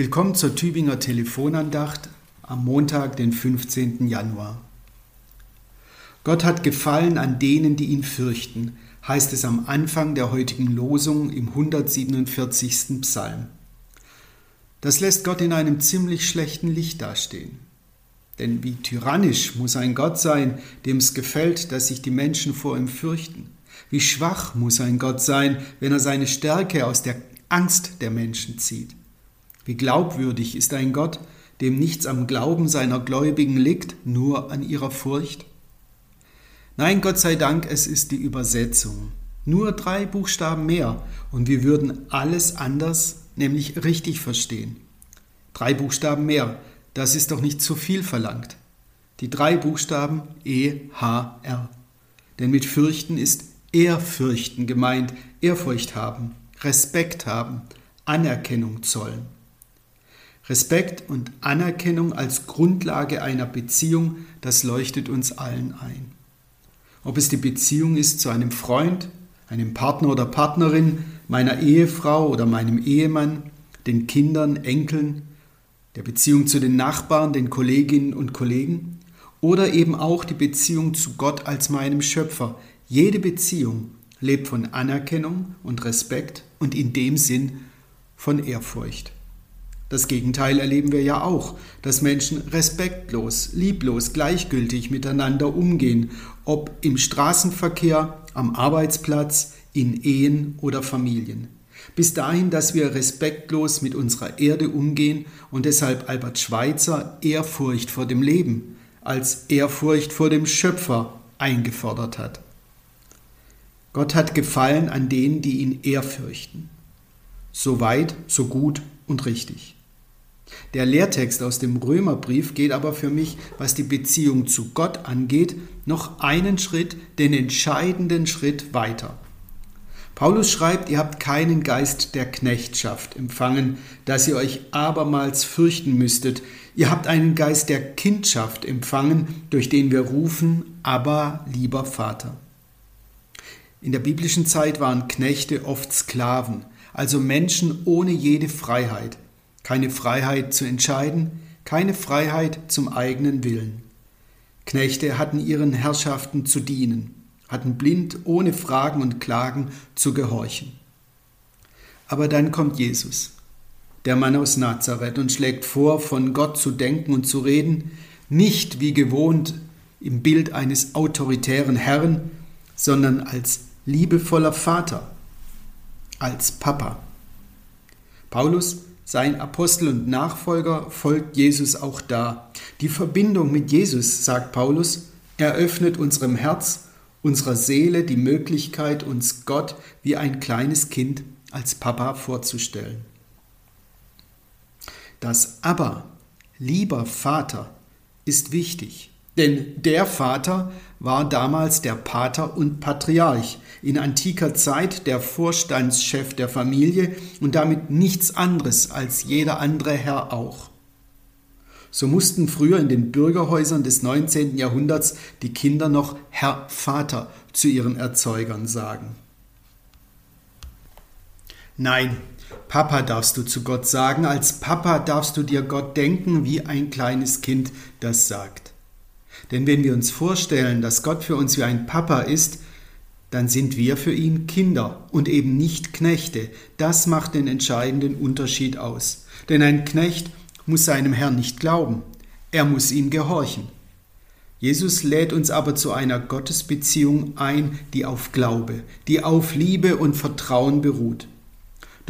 Willkommen zur Tübinger Telefonandacht am Montag, den 15. Januar. Gott hat Gefallen an denen, die ihn fürchten, heißt es am Anfang der heutigen Losung im 147. Psalm. Das lässt Gott in einem ziemlich schlechten Licht dastehen. Denn wie tyrannisch muss ein Gott sein, dem es gefällt, dass sich die Menschen vor ihm fürchten. Wie schwach muss ein Gott sein, wenn er seine Stärke aus der Angst der Menschen zieht. Wie glaubwürdig ist ein Gott, dem nichts am Glauben seiner Gläubigen liegt, nur an ihrer Furcht? Nein, Gott sei Dank, es ist die Übersetzung. Nur drei Buchstaben mehr und wir würden alles anders, nämlich richtig verstehen. Drei Buchstaben mehr, das ist doch nicht zu viel verlangt. Die drei Buchstaben E, H, R. Denn mit fürchten ist Ehrfürchten gemeint, Ehrfurcht haben, Respekt haben, Anerkennung zollen. Respekt und Anerkennung als Grundlage einer Beziehung, das leuchtet uns allen ein. Ob es die Beziehung ist zu einem Freund, einem Partner oder Partnerin, meiner Ehefrau oder meinem Ehemann, den Kindern, Enkeln, der Beziehung zu den Nachbarn, den Kolleginnen und Kollegen oder eben auch die Beziehung zu Gott als meinem Schöpfer. Jede Beziehung lebt von Anerkennung und Respekt und in dem Sinn von Ehrfurcht. Das Gegenteil erleben wir ja auch, dass Menschen respektlos, lieblos, gleichgültig miteinander umgehen, ob im Straßenverkehr, am Arbeitsplatz, in Ehen oder Familien. Bis dahin, dass wir respektlos mit unserer Erde umgehen und deshalb Albert Schweitzer Ehrfurcht vor dem Leben als Ehrfurcht vor dem Schöpfer eingefordert hat. Gott hat Gefallen an denen, die ihn ehrfürchten. So weit, so gut und richtig. Der Lehrtext aus dem Römerbrief geht aber für mich, was die Beziehung zu Gott angeht, noch einen Schritt, den entscheidenden Schritt weiter. Paulus schreibt, ihr habt keinen Geist der Knechtschaft empfangen, dass ihr euch abermals fürchten müsstet. Ihr habt einen Geist der Kindschaft empfangen, durch den wir rufen, aber lieber Vater. In der biblischen Zeit waren Knechte oft Sklaven, also Menschen ohne jede Freiheit keine Freiheit zu entscheiden, keine Freiheit zum eigenen Willen. Knechte hatten ihren Herrschaften zu dienen, hatten blind ohne Fragen und Klagen zu gehorchen. Aber dann kommt Jesus, der Mann aus Nazareth, und schlägt vor, von Gott zu denken und zu reden, nicht wie gewohnt im Bild eines autoritären Herrn, sondern als liebevoller Vater, als Papa. Paulus sein Apostel und Nachfolger folgt Jesus auch da. Die Verbindung mit Jesus, sagt Paulus, eröffnet unserem Herz, unserer Seele die Möglichkeit, uns Gott wie ein kleines Kind als Papa vorzustellen. Das Aber, lieber Vater, ist wichtig. Denn der Vater war damals der Pater und Patriarch, in antiker Zeit der Vorstandschef der Familie und damit nichts anderes als jeder andere Herr auch. So mussten früher in den Bürgerhäusern des 19. Jahrhunderts die Kinder noch Herr Vater zu ihren Erzeugern sagen. Nein, Papa darfst du zu Gott sagen, als Papa darfst du dir Gott denken, wie ein kleines Kind das sagt. Denn wenn wir uns vorstellen, dass Gott für uns wie ein Papa ist, dann sind wir für ihn Kinder und eben nicht Knechte. Das macht den entscheidenden Unterschied aus. Denn ein Knecht muss seinem Herrn nicht glauben, er muss ihm gehorchen. Jesus lädt uns aber zu einer Gottesbeziehung ein, die auf Glaube, die auf Liebe und Vertrauen beruht.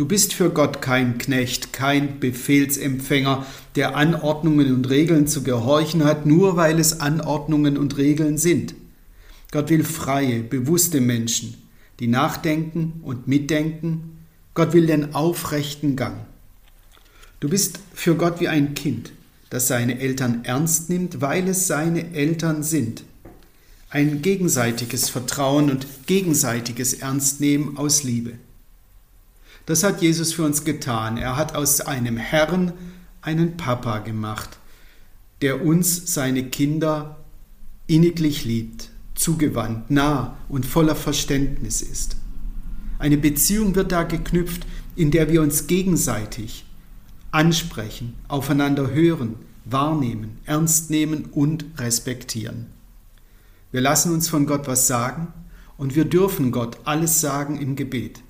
Du bist für Gott kein Knecht, kein Befehlsempfänger, der Anordnungen und Regeln zu gehorchen hat, nur weil es Anordnungen und Regeln sind. Gott will freie, bewusste Menschen, die nachdenken und mitdenken. Gott will den aufrechten Gang. Du bist für Gott wie ein Kind, das seine Eltern ernst nimmt, weil es seine Eltern sind. Ein gegenseitiges Vertrauen und gegenseitiges Ernstnehmen aus Liebe. Das hat Jesus für uns getan. Er hat aus einem Herrn einen Papa gemacht, der uns, seine Kinder, inniglich liebt, zugewandt, nah und voller Verständnis ist. Eine Beziehung wird da geknüpft, in der wir uns gegenseitig ansprechen, aufeinander hören, wahrnehmen, ernst nehmen und respektieren. Wir lassen uns von Gott was sagen und wir dürfen Gott alles sagen im Gebet.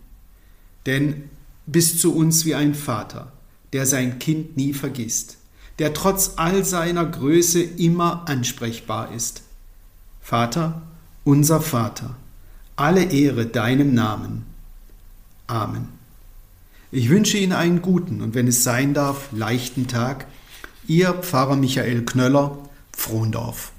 Denn bist zu uns wie ein Vater, der sein Kind nie vergisst, der trotz all seiner Größe immer ansprechbar ist. Vater, unser Vater, alle Ehre deinem Namen. Amen. Ich wünsche Ihnen einen guten und wenn es sein darf, leichten Tag. Ihr Pfarrer Michael Knöller, Frohndorf.